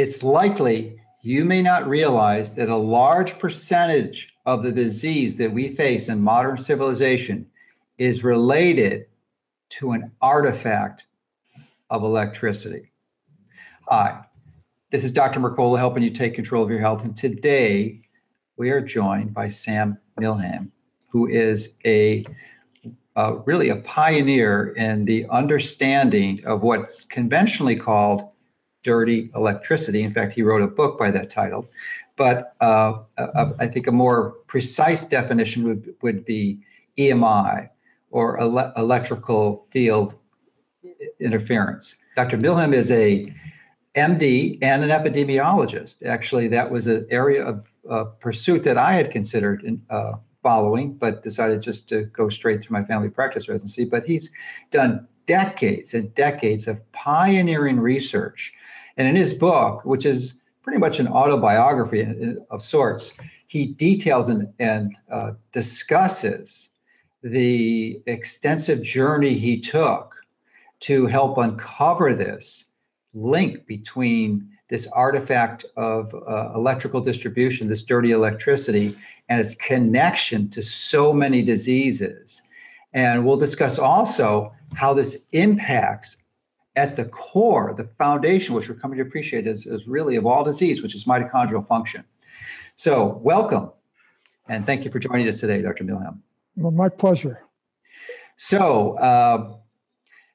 it's likely you may not realize that a large percentage of the disease that we face in modern civilization is related to an artifact of electricity. Hi, this is Dr. Mercola helping you take control of your health. And today we are joined by Sam Milham, who is a uh, really a pioneer in the understanding of what's conventionally called dirty electricity. In fact, he wrote a book by that title. But uh, I think a more precise definition would, would be EMI or ele- electrical field interference. Dr. Milham is a MD and an epidemiologist. Actually, that was an area of uh, pursuit that I had considered in, uh, following, but decided just to go straight through my family practice residency. But he's done decades and decades of pioneering research. And in his book, which is pretty much an autobiography of sorts, he details and, and uh, discusses the extensive journey he took to help uncover this link between this artifact of uh, electrical distribution, this dirty electricity, and its connection to so many diseases. And we'll discuss also how this impacts at the core, the foundation, which we're coming to appreciate, is, is really of all disease, which is mitochondrial function. So, welcome, and thank you for joining us today, Dr. Milham. Well, my pleasure. So, uh,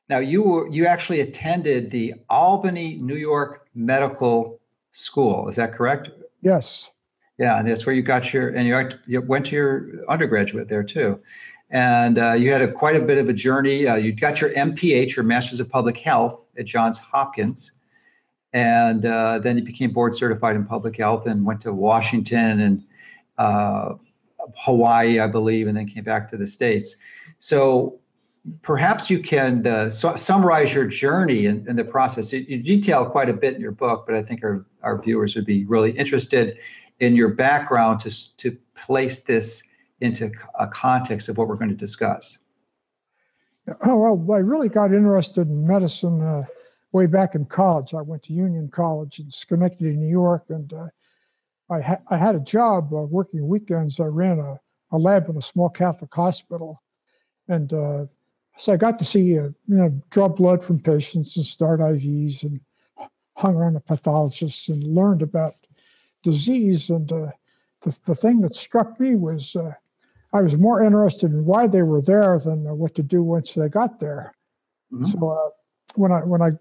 now you were, you actually attended the Albany, New York Medical School. Is that correct? Yes. Yeah, and that's where you got your and you, you went to your undergraduate there too, and uh, you had a, quite a bit of a journey. Uh, you got your MPH, your Master's of Public Health at Johns Hopkins, and uh, then you became board certified in public health and went to Washington and uh, Hawaii, I believe, and then came back to the states. So perhaps you can uh, su- summarize your journey in the process. You, you, detail quite a bit in your book, but I think our, our viewers would be really interested in your background to, to place this into a context of what we're going to discuss. Oh, well, I really got interested in medicine uh, way back in college. I went to Union College in Schenectady, New York, and uh, I, ha- I had a job uh, working weekends. I ran a, a lab in a small Catholic hospital. And uh, so I got to see, uh, you know, draw blood from patients and start IVs and hung around a pathologist and learned about disease. And uh, the, the thing that struck me was I was more interested in why they were there than what to do once they got there. Mm-hmm. So uh, when I when I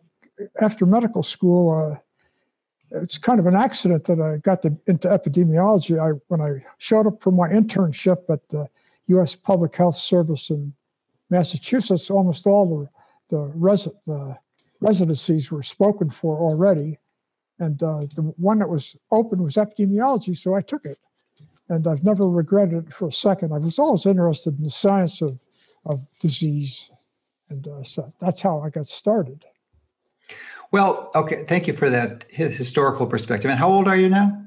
after medical school, uh, it's kind of an accident that I got to, into epidemiology. I when I showed up for my internship at the U.S. Public Health Service in Massachusetts, almost all the, the, res- the residencies were spoken for already. And uh, the one that was open was epidemiology, so I took it. And I've never regretted it for a second. I was always interested in the science of, of disease. And uh, so that's how I got started. Well, okay. Thank you for that historical perspective. And how old are you now?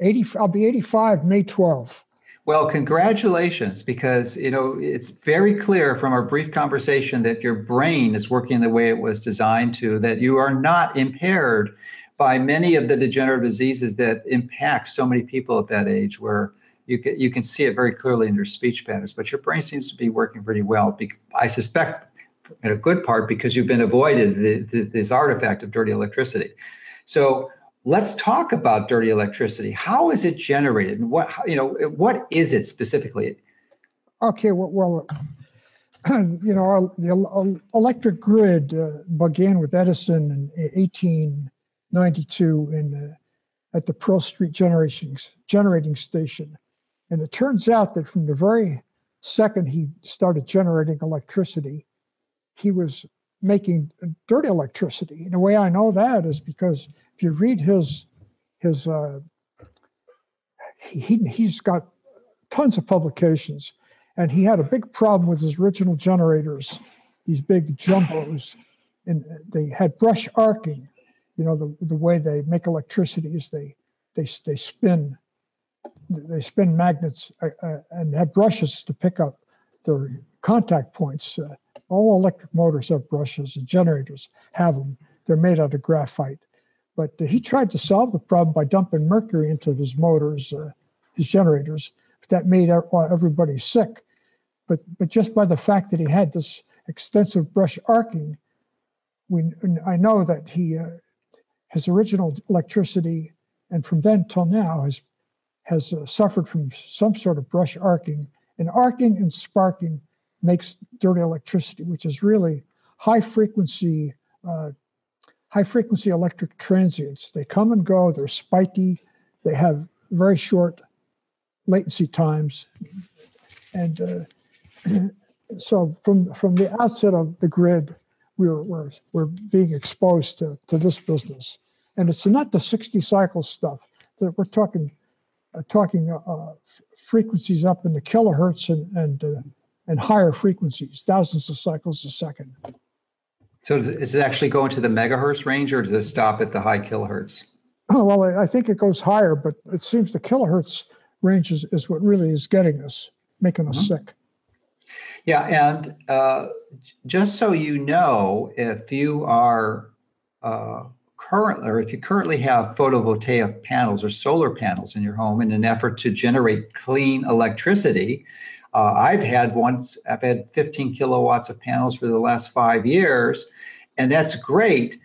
80, I'll be 85 May 12. Well, congratulations, because you know it's very clear from our brief conversation that your brain is working the way it was designed to, that you are not impaired by many of the degenerative diseases that impact so many people at that age, where you can, you can see it very clearly in your speech patterns. But your brain seems to be working pretty well. I suspect, in a good part, because you've been avoided the, the, this artifact of dirty electricity. So let's talk about dirty electricity. How is it generated, and what you know? What is it specifically? Okay, well, well you know, our, the electric grid uh, began with Edison in 1892 in uh, at the Pearl Street generating generating station, and it turns out that from the very second he started generating electricity, he was making dirty electricity. And the way I know that is because if you read his his uh, he he's got tons of publications, and he had a big problem with his original generators, these big jumbos, and they had brush arcing. You know the the way they make electricity is they they they spin they spin magnets uh, uh, and have brushes to pick up their contact points. Uh, all electric motors have brushes, and generators have them. They're made out of graphite. But he tried to solve the problem by dumping mercury into his motors, uh, his generators. That made everybody sick. But but just by the fact that he had this extensive brush arcing, we I know that he uh, his original electricity, and from then till now has has uh, suffered from some sort of brush arcing. And arcing and sparking makes dirty electricity, which is really high frequency uh, high frequency electric transients. They come and go, they're spiky, they have very short latency times. And uh, so from, from the outset of the grid, we were, we're, we're being exposed to, to this business. And it's not the 60 cycle stuff that we're talking, uh, talking uh frequencies up in the kilohertz and, and, uh, and higher frequencies, thousands of cycles a second. So does it actually go into the megahertz range or does it stop at the high kilohertz? Oh, well, I think it goes higher, but it seems the kilohertz range is, is what really is getting us, making us mm-hmm. sick. Yeah, and uh, just so you know, if you are uh, currently, or if you currently have photovoltaic panels or solar panels in your home in an effort to generate clean electricity, uh, I've had once, I've had 15 kilowatts of panels for the last five years, and that's great.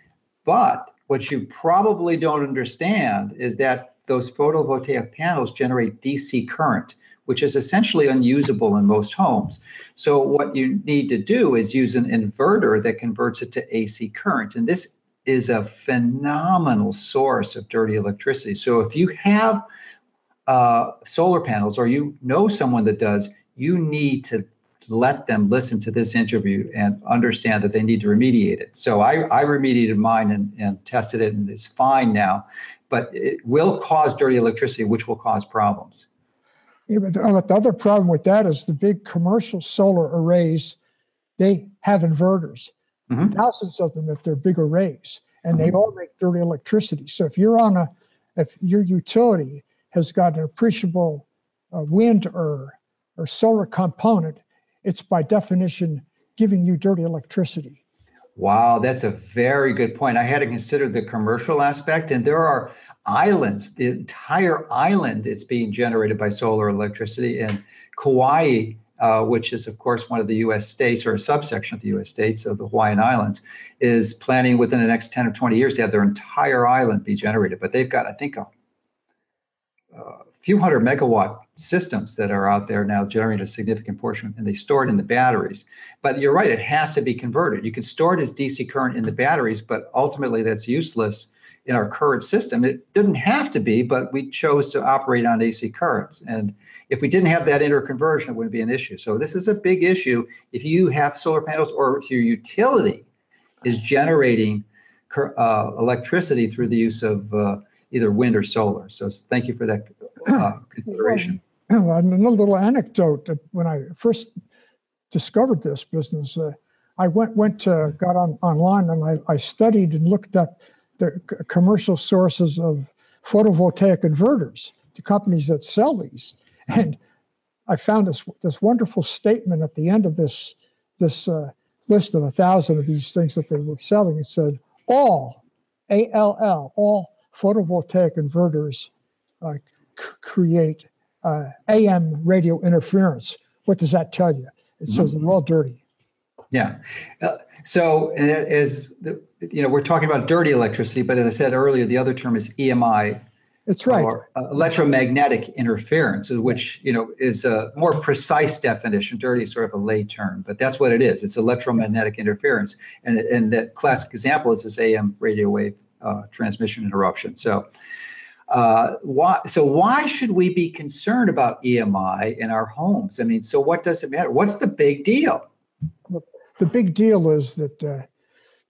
But what you probably don't understand is that those photovoltaic panels generate DC current, which is essentially unusable in most homes. So, what you need to do is use an inverter that converts it to AC current. And this is a phenomenal source of dirty electricity. So, if you have uh, solar panels or you know someone that does, you need to let them listen to this interview and understand that they need to remediate it. So I, I remediated mine and, and tested it and it's fine now, but it will cause dirty electricity, which will cause problems. Yeah, but the, the other problem with that is the big commercial solar arrays, they have inverters, mm-hmm. thousands of them if they're big arrays, and mm-hmm. they all make dirty electricity. So if you're on a, if your utility has got an appreciable uh, wind or or solar component, it's by definition giving you dirty electricity. Wow, that's a very good point. I had to consider the commercial aspect, and there are islands, the entire island it's being generated by solar electricity. And Kauai, uh, which is, of course, one of the US states or a subsection of the US states of the Hawaiian Islands, is planning within the next 10 or 20 years to have their entire island be generated. But they've got, I think, a, uh, few hundred megawatt systems that are out there now generating a significant portion and they store it in the batteries. But you're right it has to be converted. You can store it as dc current in the batteries but ultimately that's useless in our current system. It didn't have to be but we chose to operate on ac currents. And if we didn't have that interconversion it wouldn't be an issue. So this is a big issue. If you have solar panels or if your utility is generating uh, electricity through the use of uh, either wind or solar. So thank you for that uh, consideration. Well, and a little anecdote that when I first discovered this business, uh, I went went to, got on online and I, I studied and looked up the c- commercial sources of photovoltaic inverters, the companies that sell these, and I found this this wonderful statement at the end of this this uh, list of a thousand of these things that they were selling. It said all, A L L, all photovoltaic inverters uh, create uh, AM radio interference. What does that tell you? It says mm-hmm. they're all dirty. Yeah. Uh, so as the, you know, we're talking about dirty electricity, but as I said earlier, the other term is EMI. It's right. Or uh, electromagnetic interference, which you know is a more precise definition. Dirty is sort of a lay term, but that's what it is. It's electromagnetic interference, and and that classic example is this AM radio wave uh, transmission interruption. So, uh, why, so why should we be concerned about EMI in our homes? I mean, so what does it matter? What's the big deal? The big deal is that uh,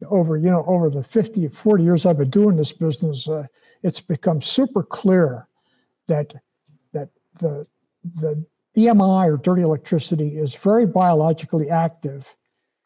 over you know over the 50 40 years i've been doing this business uh, it's become super clear that that the the emi or dirty electricity is very biologically active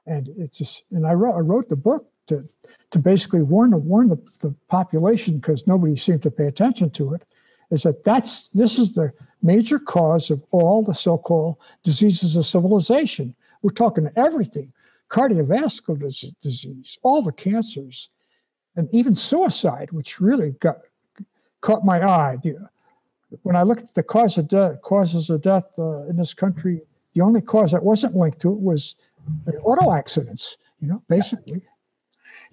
and it's just and i wrote, I wrote the book to to basically warn warn the, the population because nobody seemed to pay attention to it is that that's this is the major cause of all the so-called diseases of civilization we're talking everything cardiovascular disease all the cancers and even suicide, which really got caught my eye. The, when I looked at the cause of causes of death uh, in this country, the only cause that wasn't linked to it was auto accidents. You know, basically. Yeah,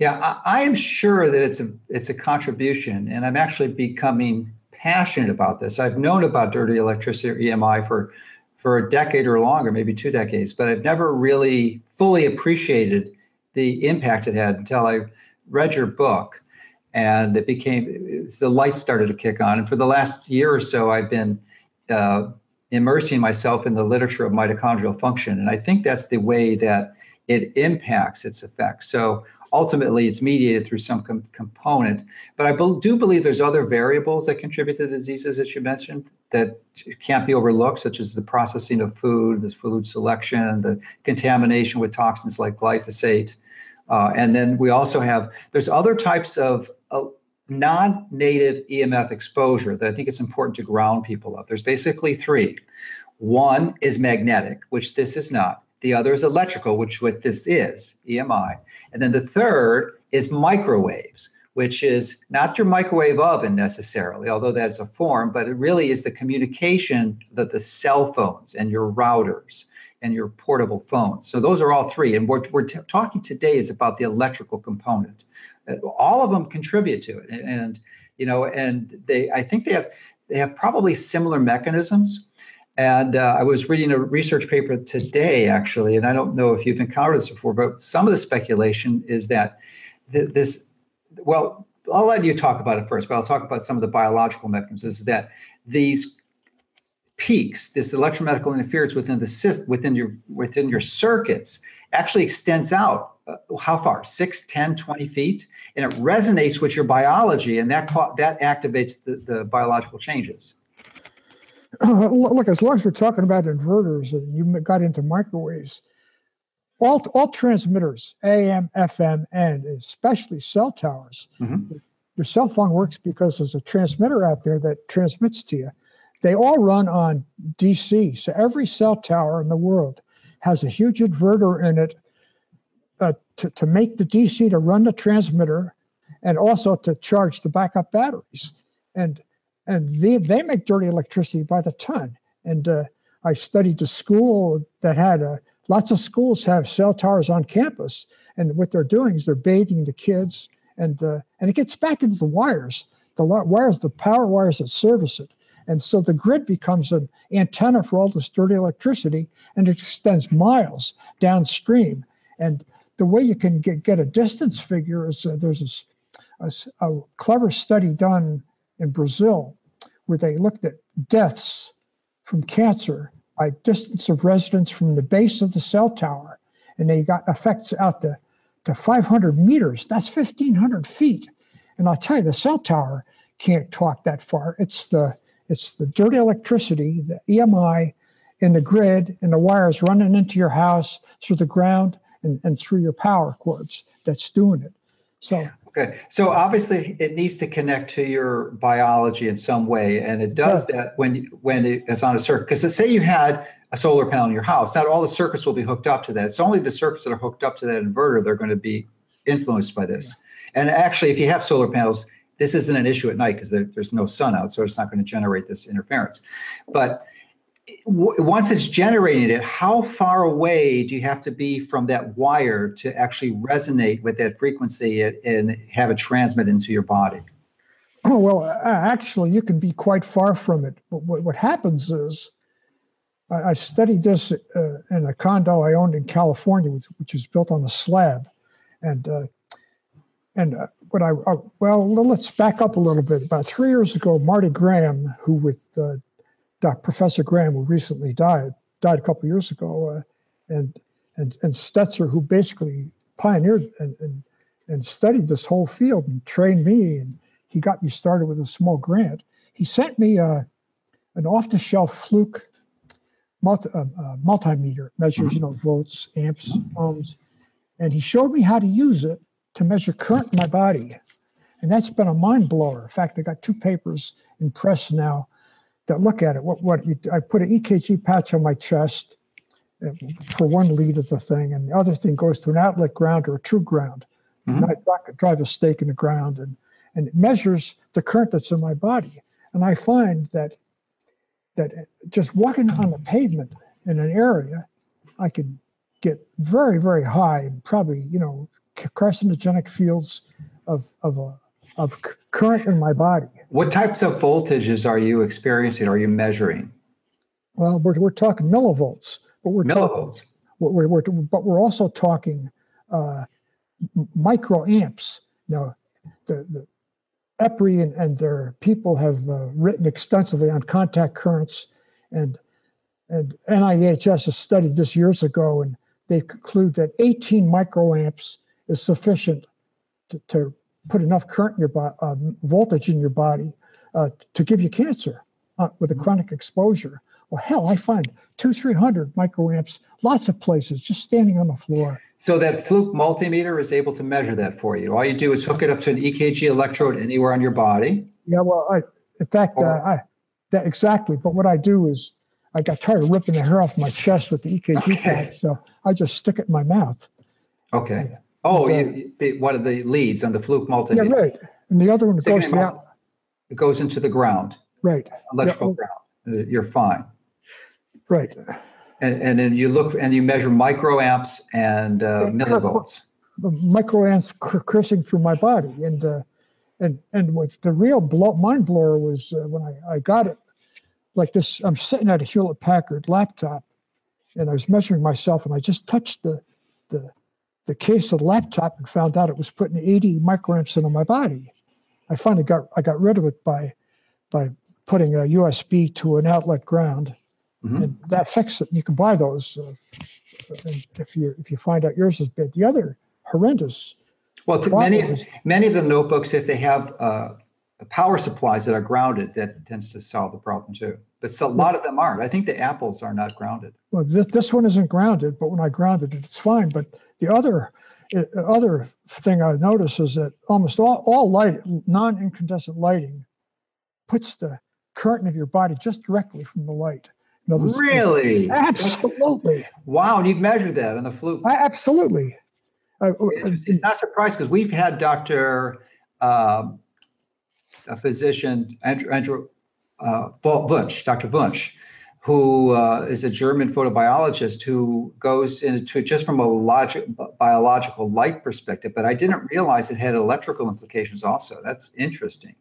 I, I am sure that it's a it's a contribution, and I'm actually becoming passionate about this. I've known about dirty electricity or EMI for for a decade or longer, maybe two decades, but I've never really fully appreciated the impact it had until I read your book and it became the light started to kick on and for the last year or so i've been uh, immersing myself in the literature of mitochondrial function and i think that's the way that it impacts its effects so ultimately it's mediated through some com- component but i be- do believe there's other variables that contribute to the diseases that you mentioned that can't be overlooked such as the processing of food the food selection the contamination with toxins like glyphosate uh, and then we also have there's other types of uh, non-native EMF exposure that I think it's important to ground people of. There's basically three. One is magnetic, which this is not. The other is electrical, which what this is, EMI. And then the third is microwaves, which is not your microwave oven necessarily, although that's a form, but it really is the communication that the cell phones and your routers and your portable phones. So those are all three. And what we're t- talking today is about the electrical component. Uh, all of them contribute to it, and, and you know, and they, I think they have they have probably similar mechanisms. And uh, I was reading a research paper today, actually, and I don't know if you've encountered this before, but some of the speculation is that th- this, well, I'll let you talk about it first, but I'll talk about some of the biological mechanisms. Is that these peaks, this electromagnetic interference within the within your within your circuits actually extends out uh, how far 6 10 20 feet and it resonates with your biology and that that activates the, the biological changes look as long as we're talking about inverters and you got into microwaves all, all transmitters am fm and especially cell towers mm-hmm. your cell phone works because there's a transmitter out there that transmits to you they all run on DC. So every cell tower in the world has a huge inverter in it uh, to, to make the DC to run the transmitter and also to charge the backup batteries. And and they, they make dirty electricity by the ton. And uh, I studied a school that had a, lots of schools have cell towers on campus. And what they're doing is they're bathing the kids, and uh, and it gets back into the wires, the wires, the power wires that service it. And so the grid becomes an antenna for all this dirty electricity and it extends miles downstream. And the way you can get, get a distance figure is uh, there's a, a, a clever study done in Brazil where they looked at deaths from cancer by distance of residence from the base of the cell tower. And they got effects out to, to 500 meters. That's 1,500 feet. And I'll tell you, the cell tower can't talk that far. It's the it's the dirty electricity, the EMI in the grid and the wires running into your house through the ground and, and through your power cords that's doing it. So Okay, so obviously it needs to connect to your biology in some way, and it does yeah. that when when it's on a circuit. Because say you had a solar panel in your house, not all the circuits will be hooked up to that. It's only the circuits that are hooked up to that inverter they're going to be influenced by this. Yeah. And actually, if you have solar panels, this isn't an issue at night because there, there's no sun out, so it's not going to generate this interference. But once it's generating it, how far away do you have to be from that wire to actually resonate with that frequency and have it transmit into your body? Oh, well, actually, you can be quite far from it. But what, happens is, I, studied this uh, in a condo I owned in California, which, was built on a slab. And uh, and uh, what I uh, well, let's back up a little bit. About three years ago, Marty Graham, who with uh, Professor Graham, who recently died, died a couple years ago, uh, and and and Stetzer, who basically pioneered and, and and studied this whole field and trained me, and he got me started with a small grant. He sent me uh, an off-the-shelf Fluke multi, uh, uh, multimeter, measures you know volts, amps, ohms, and he showed me how to use it to measure current in my body. And that's been a mind blower. In fact, I got two papers in press now that look at it. What, what you, I put an EKG patch on my chest uh, for one lead of the thing, and the other thing goes to an outlet ground or a true ground. And I, drive a stake in the ground and, and it measures the current that's in my body. And I find that that just walking on the pavement in an area, I could get very, very high, probably, you know, carcinogenic fields of, of, a, of current in my body. What types of voltages are you experiencing? Are you measuring? Well, we're, we're talking millivolts, but we're Millivolts. talking, we're, we're, but we're also talking uh, microamps. Now, the, the EPRI and, and their people have uh, written extensively on contact currents, and and NIHS has studied this years ago, and they conclude that 18 microamps is sufficient to, to put enough current in your body, uh, voltage in your body, uh, to give you cancer uh, with a chronic exposure. Well, hell, I find two, three hundred microamps, lots of places, just standing on the floor. So that Fluke multimeter is able to measure that for you. All you do is hook it up to an EKG electrode anywhere on your body. Yeah, well, I, in fact, uh, I, that exactly. But what I do is, I got tired of ripping the hair off my chest with the EKG Okay. pad, so I just stick it in my mouth. Okay. Oh, uh, you, the, one of the leads on the Fluke Yeah, multimeter. right. And the other one goes in to your the mouth. out. It goes into the ground, Right, electrical oh. ground. Uh, You're fine. right. And, and then you look and you measure microamps and uh, millivolts. The microamps cr- coursing through my body, and uh, and and with the real blow, mind blower was uh, when I, I got it like this. I'm sitting at a Hewlett Packard laptop, and I was measuring myself, and I just touched the the the case of the laptop and found out it was putting 80 microamps into my body. I finally got I got rid of it by by putting a USB to an outlet ground, Mhm. and that fixed it. You can buy those uh, and if you if you find out yours is bad. The other horrendous Well, many, is many of the notebooks, if they have uh, power supplies that are grounded, that tends to solve the problem too. But so, a lot of them aren't. I think the Apples are not grounded. well, this, this one isn't grounded, but when I grounded it, it's fine. But the other uh, other thing I notice is that almost all, all light, non-incandescent lighting, puts the current of your body just directly from the light. In other words, Really? Absolutely. Wow, and you've measured that on the Fluke. I, absolutely. I, It's it's not surprised because we've had Dr. um, a physician, Andrew, Andrew uh, Wunsch, Dr. Wunsch, who uh, is a German photobiologist who goes into it just from a logic, biological light perspective. But I didn't realize it had electrical implications also. That's interesting.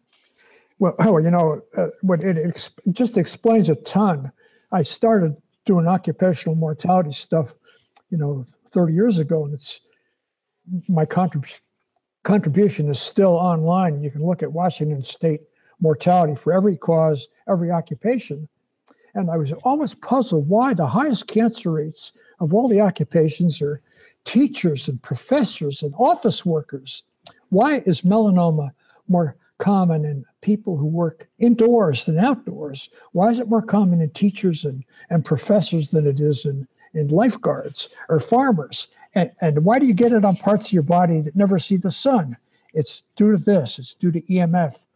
Well, oh, you know, uh, it, ex- just explains a ton. I started doing occupational mortality stuff, you know, 30 years ago, and it's my contrib- contribution is still online. You can look at Washington State mortality for every cause, every occupation. And I was always puzzled why the highest cancer rates of all the occupations are teachers and professors and office workers. Why is melanoma more common in people who work indoors than outdoors? Why is it more common in teachers and, and professors than it is in, in lifeguards or farmers? And, and why do you get it on parts of your body that never see the sun? It's due to this, it's due to EMF.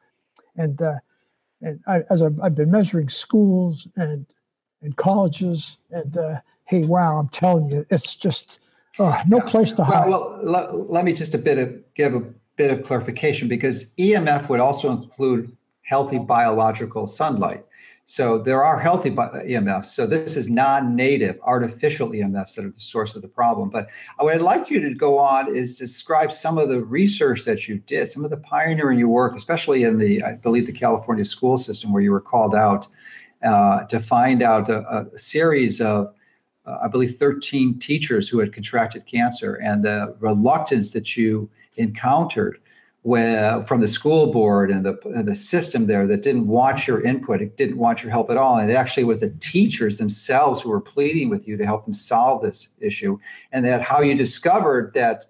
And, uh, and I, as I've, I've been measuring schools and, and colleges, and uh, hey, wow, I'm telling you, it's just uh, no place to hide. Well, let me just a bit of give a bit of clarification because EMF would also include healthy biological sunlight. So there are healthy EMFs. So this is non-native artificial EMFs that are the source of the problem. But what I'd like you to go on is describe some of the research that you did, some of the pioneering your work, especially in the, I believe, the California school system, where you were called out uh, to find out a, a series of uh, I believe, 13 teachers who had contracted cancer, and the reluctance that you encountered where, from the school board and the, and the system there that didn't want your input, it didn't want your help at all. And it actually was the teachers themselves who were pleading with you to help them solve this issue. And that how you discovered that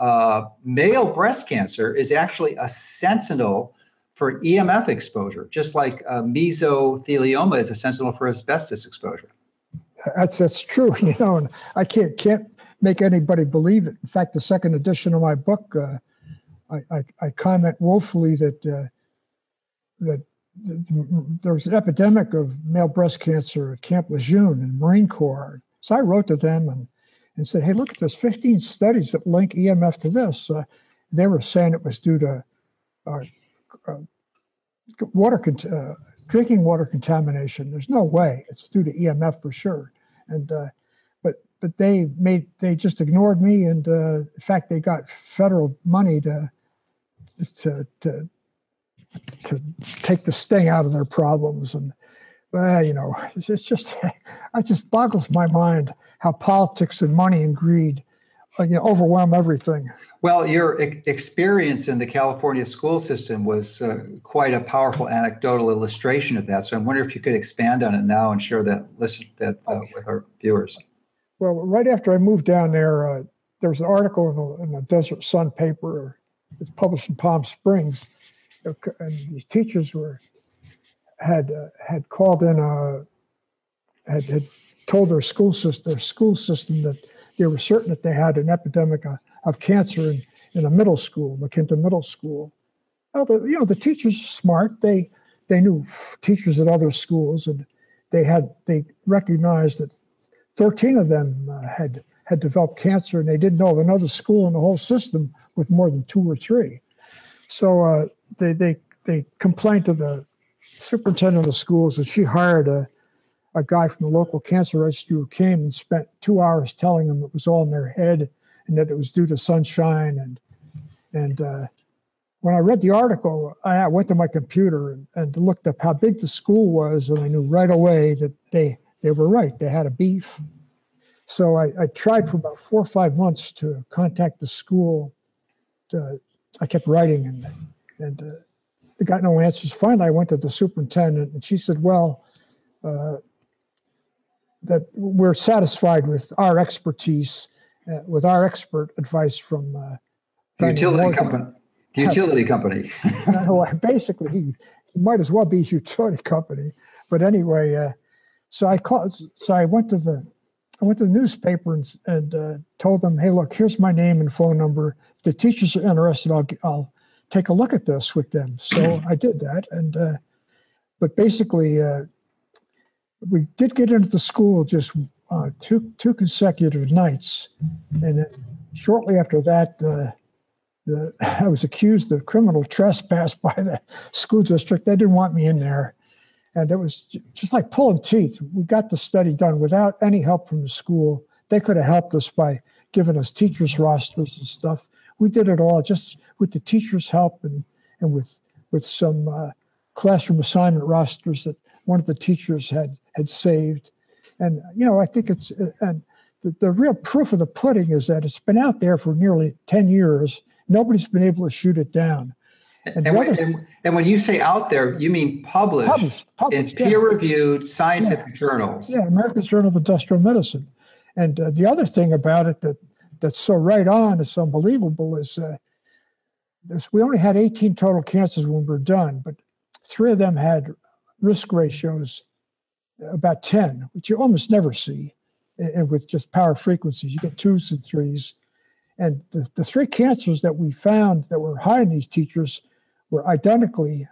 uh, male breast cancer is actually a sentinel for EMF exposure, just like uh, mesothelioma is a sentinel for asbestos exposure. That's that's true, you know, and I can't can't make anybody believe it. In fact, the second edition of my book, uh, I, I comment woefully that uh, that th- th- there was an epidemic of male breast cancer at Camp Lejeune in Marine Corps. So I wrote to them and and said, hey, look at this, 15 studies that link EMF to this. Uh, they were saying it was due to uh, uh, water cont- uh, drinking water contamination. There's no way it's due to EMF for sure. And uh, but but they made they just ignored me, and uh, in fact they got federal money to to to to take the sting out of their problems and well, you know, it's just it just boggles my mind how politics and money and greed uh, you know, overwhelm everything. Well, your e- experience in the California school system was uh, quite a powerful anecdotal illustration of that. So I wonder if you could expand on it now and share that listen that uh, with our viewers. Well, right after I moved down there, uh, there was an article in the, in the Desert Sun paper. It's published in Palm Springs, and these teachers were had uh, had called in a had, had told their school system their school system that they were certain that they had an epidemic of, of cancer in, in a middle school, Quinta Middle School. Well, the, you know the teachers are smart. They they knew teachers at other schools, and they had they recognized that 13 of them uh, had had developed cancer, and they didn't know of another school in the whole system with more than two or three. So uh, they they they complained to the superintendent of the schools that she hired a a guy from the local cancer rescue who came and spent two hours telling them it was all in their head and that it was due to sunshine and and uh, when I read the article, I went to my computer and, and, looked up how big the school was, and I knew right away that they they were right. They had a beef. So I, I tried for about four or five months to contact the school. To, I kept writing and and uh, got no answers. Finally, I went to the superintendent, and she said, "Well, uh, that we're satisfied with our expertise, uh, with our expert advice from uh, the utility company. The utility company. basically, he, he, might as well be a utility company. But anyway, uh, so I called. So I went to the I went to the newspaper and, and uh, told them, "Hey, look, here's my name and phone number. If the teachers are interested, I'll I'll take a look at this with them." So I did that, and uh, but basically, uh, we did get into the school just uh, two two consecutive nights, and shortly after that, uh, the, I was accused of criminal trespass by the school district. They didn't want me in there, and it was just like pulling teeth. We got the study done without any help from the school. They could have helped us by giving us teachers rosters and stuff. We did it all just with the teachers' help and and with with some uh, classroom assignment rosters that one of the teachers had had saved. And you know, I think it's and the, the real proof of the pudding is that it's been out there for nearly ten years. Nobody's been able to shoot it down. And, and, when, and, and, when you say out there, you mean published, published, published in peer-reviewed scientific yeah. journals. Yeah, American Journal of Industrial Medicine. And uh, the other thing about it that that's so right on, it's unbelievable, is uh, this, we only had 18 total cancers when we were done, but three of them had risk ratios about 10, which you almost never see and with just power frequencies. You get twos and threes. And the, the three cancers that we found that were high in these teachers were identically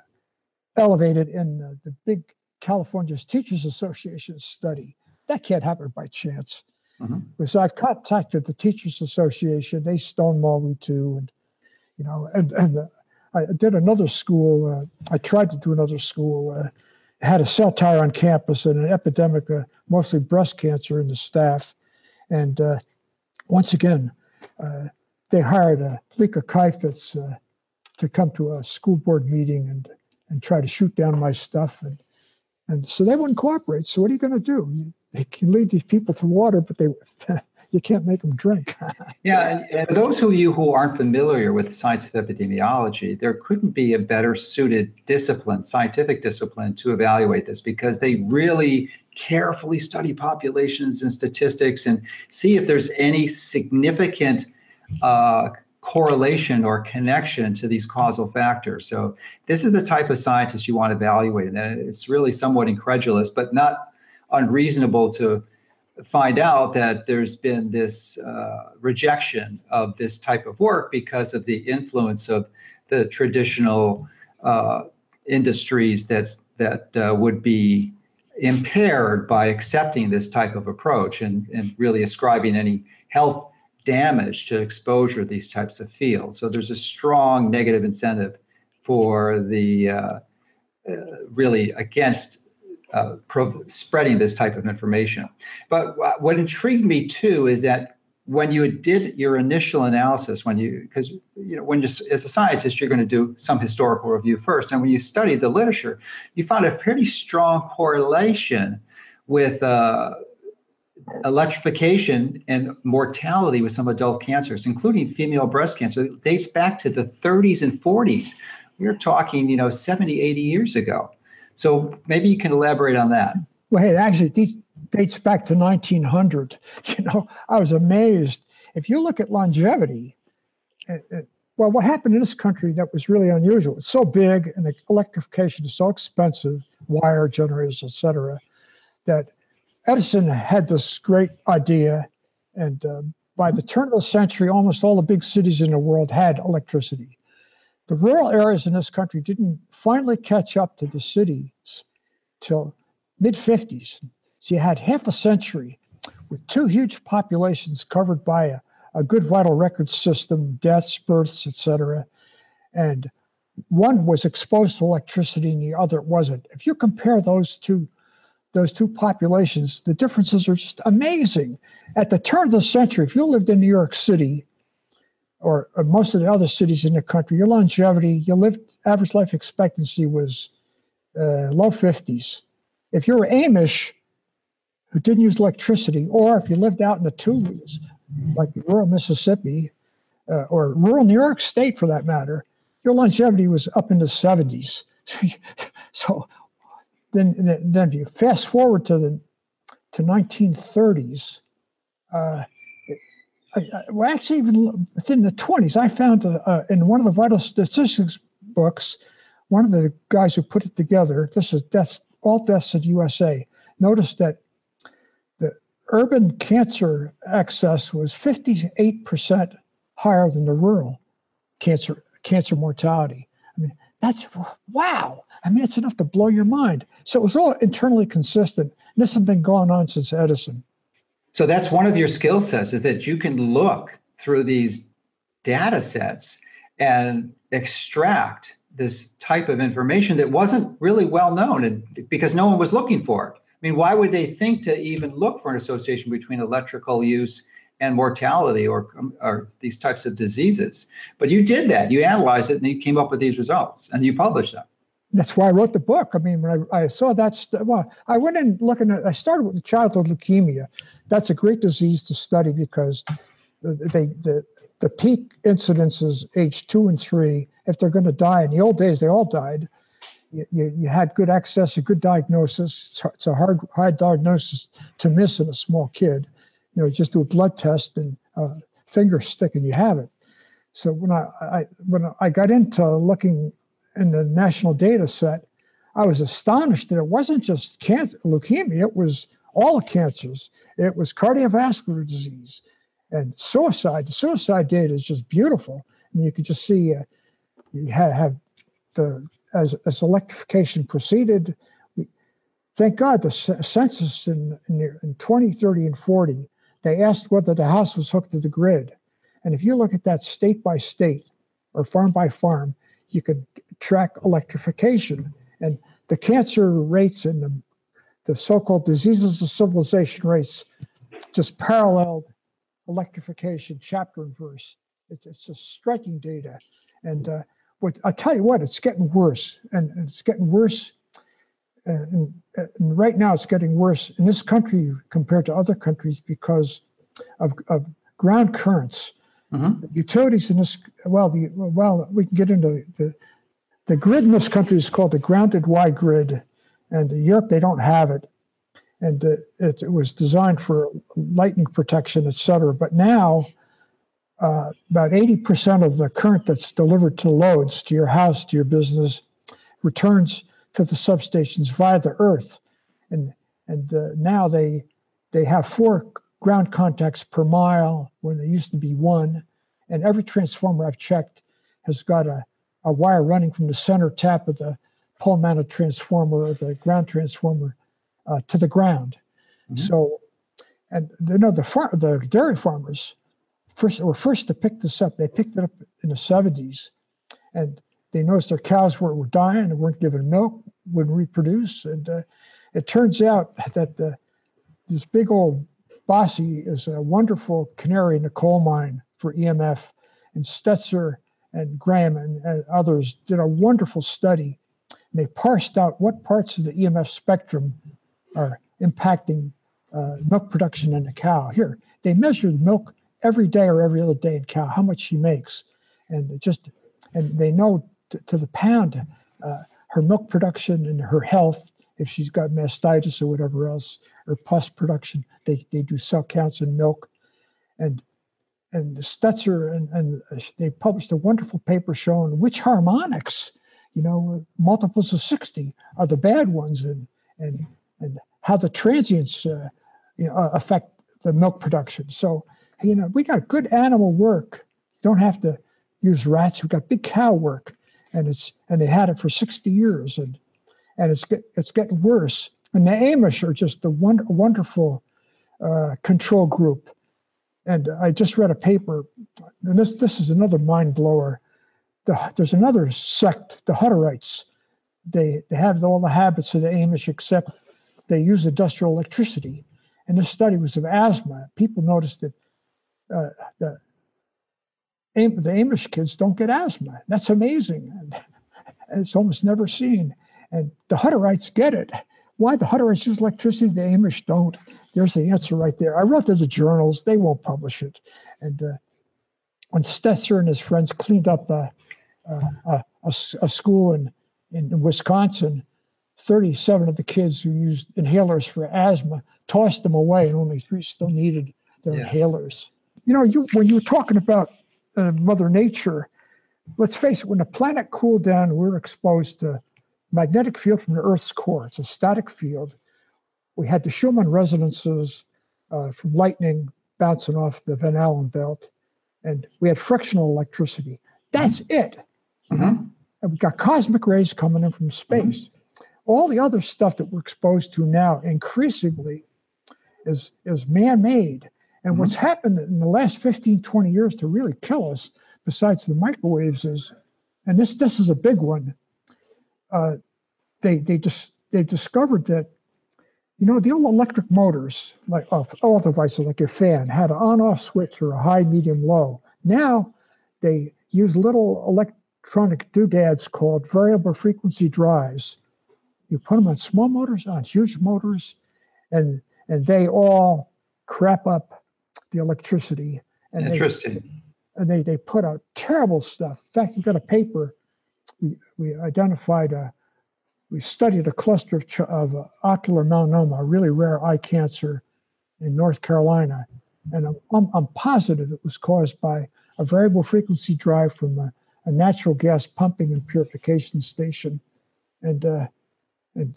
elevated in the, the big California Teachers Association study. That can't happen by chance. Mm-hmm. So I've contacted the Teachers Association. They stonewall me too, and you know, and and uh, I did another school. Uh, I tried to do another school. Uh, had a cell tower on campus and an epidemic mostly breast cancer in the staff. And uh, once again, uh, they hired a Leeka Kheifets uh, to come to a school board meeting and and try to shoot down my stuff. And and so they wouldn't cooperate. So what are you going to do? You, you can lead these people to water, but they you can't make them drink. yeah, and, and, those of you who aren't familiar with the science of epidemiology, there couldn't be a better suited discipline, scientific discipline, to evaluate this because they really carefully study populations and statistics and see if there's any significant uh, correlation or connection to these causal factors. So this is the type of scientist you want to evaluate, and it's really somewhat incredulous, but not unreasonable to find out that there's been this uh, rejection of this type of work because of the influence of the traditional uh, industries that's, that uh, would be impaired by accepting this type of approach and, and really ascribing any health damage to exposure these types of fields. So there's a strong negative incentive for the uh, uh, really against uh, pro- spreading this type of information. But what intrigued me too is that when you did your initial analysis, when you because you know when you as a scientist you're going to do some historical review first, and when you studied the literature, you found a pretty strong correlation with uh, electrification and mortality with some adult cancers, including female breast cancer. Dates back to the 30s and 40s. We are talking, you know, 70, 80 years ago. So maybe you can elaborate on that. Well, hey, actually, these dates back to 1900. You know, I was amazed. If you look at longevity, it, it, well, what happened in this country that was really unusual? It's so big and the electrification is so expensive, wire generators, et cetera, that Edison had this great idea. And uh, by the turn of the century, almost all the big cities in the world had electricity. The rural areas in this country didn't finally catch up to the cities till mid 50s. So you had half a century with two huge populations covered by a, a good vital record system, deaths, births, etc. And one was exposed to electricity and the other wasn't. If you compare those two those two populations, the differences are just amazing. At the turn of the century, if you lived in New York City or, or most of the other cities in the country, your longevity, your lived average life expectancy was uh, low 50s. If you were Amish, who didn't use electricity, or if you lived out in the Tules, like rural Mississippi uh, or rural New York State for that matter, your longevity was up in the 70s. so then, then if you fast forward to the to 1930s, uh, I, I, well, actually, even within the 20s, I found uh, uh, in one of the vital statistics books, one of the guys who put it together, this is death, all deaths in USA, noticed that the urban cancer excess was 58% higher than the rural cancer cancer mortality. I mean, that's wow. I mean, it's enough to blow your mind. So it was all internally consistent. And this has been going on since Edison. So that's one of your skill sets is that you can look through these data sets and extract this type of information that wasn't really well known and because no one was looking for it. I mean, why would they think to even look for an association between electrical use and mortality or, or these types of diseases? But you did that. You analyzed it and you came up with these results and you published them. That's why I wrote the book. I mean, when I, I saw that, st- well, I went in looking at, I started with childhood leukemia. That's a great disease to study because they, the, the peak incidence is age two and three. If they're going to die, in the old days, they all died you, you, had good access, a good diagnosis. It's, a hard, hard diagnosis to miss in a small kid. You know, just do a blood test and uh, finger stick and you have it. So when I, I when I got into looking in the national data set, I was astonished that it wasn't just cancer, leukemia. It was all cancers. It was cardiovascular disease and suicide. The suicide data is just beautiful. and you could just see uh, you have, have the as, as electrification proceeded, we, thank God the census in, in, in 20, 30, and 40, they asked whether the house was hooked to the grid. And if you look at that state by state or farm by farm, you could track electrification. And the cancer rates and the, the so called diseases of civilization rates just paralleled electrification chapter and verse. It's, it's a striking data. And uh, but I tell you what, it's getting worse, and, and it's getting worse. Uh, and, and, right now, it's getting worse in this country compared to other countries because of, of ground currents. Mm-hmm. Utilities in this, well, the well, we can get into the the grid in this country is called the grounded Y grid, and in Europe they don't have it, and uh, it, it was designed for lightning protection, et cetera. But now uh, about 80% of the current that's delivered to loads, to your house, to your business, returns to the substations via the earth. And, and uh, now they, they have four ground contacts per mile when there used to be one. And every transformer I've checked has got a, a wire running from the center tap of the pole mounted transformer or the ground transformer uh, to the ground. Mm-hmm. So, and you know, the, far, the dairy farmers, first were first to pick this up. They picked it up in the 70s, and they noticed their cows were, were dying and weren't given milk, wouldn't reproduce. And uh, it turns out that uh, this big old bossy is a wonderful canary in the coal mine for EMF, and Stetzer and Graham and, and others did a wonderful study. They parsed out what parts of the EMF spectrum are impacting uh, milk production in a cow. Here, they measure the milk every day or every other day in cow, how much she makes, and just and they know to, to the pound uh, her milk production and her health. If she's got mastitis or whatever else, or pus production, they, they do cell counts in milk, and and Stetzer and, and they published a wonderful paper showing which harmonics, you know, multiples of sixty are the bad ones, and and and how the transients uh, you know, affect the milk production. So, you know, we got good animal work. You don't have to use rats. We got big cow work, and it's and they had it for sixty years, and and it's get, it's getting worse. And the Amish are just a wonder, wonderful uh, control group. And I just read a paper, and this this is another mind blower. The, there's another sect, the Hutterites. They they have all the habits of the Amish, except they use industrial electricity. And this study was of asthma. People noticed that uh, the, the Amish kids don't get asthma. That's amazing. And, it's almost never seen. And the Hutterites get it. Why the Hutterites use electricity, the Amish don't. There's the answer right there. I wrote to the journals, they won't publish it. And uh, when Stetzer and his friends cleaned up a, a, a, a school in, in Wisconsin, 37 of the kids who used inhalers for asthma tossed them away, and only three still needed their yes. inhalers. You know, you when you were talking about uh, Mother Nature, let's face it, when the planet cooled down, we are exposed to magnetic field from the Earth's core. It's a static field. We had the Schumann resonances uh, from lightning bouncing off the Van Allen belt, and we had frictional electricity. That's mm-hmm. it. Mm-hmm. And we've got cosmic rays coming in from space. Mm-hmm all the other stuff that we're exposed to now increasingly is, is man made. And mm-hmm. what's happened in the last 15, 20 years to really kill us, besides the microwaves, is, and this, this is a big one, uh, they, they, just, they discovered that, you know, the old electric motors, like uh, all devices like your fan, had an on off switch or a high, medium, low. Now they use little electronic doodads called variable frequency drives you put them on small motors, on huge motors, and and they all crap up the electricity. And Interesting. They, and they, they put out terrible stuff. In fact, we got a paper. We, we identified a, we studied a cluster of, of uh, ocular melanoma, a really rare eye cancer in North Carolina. And I'm, I'm, positive it was caused by a variable frequency drive from a, a natural gas pumping and purification station. And uh, and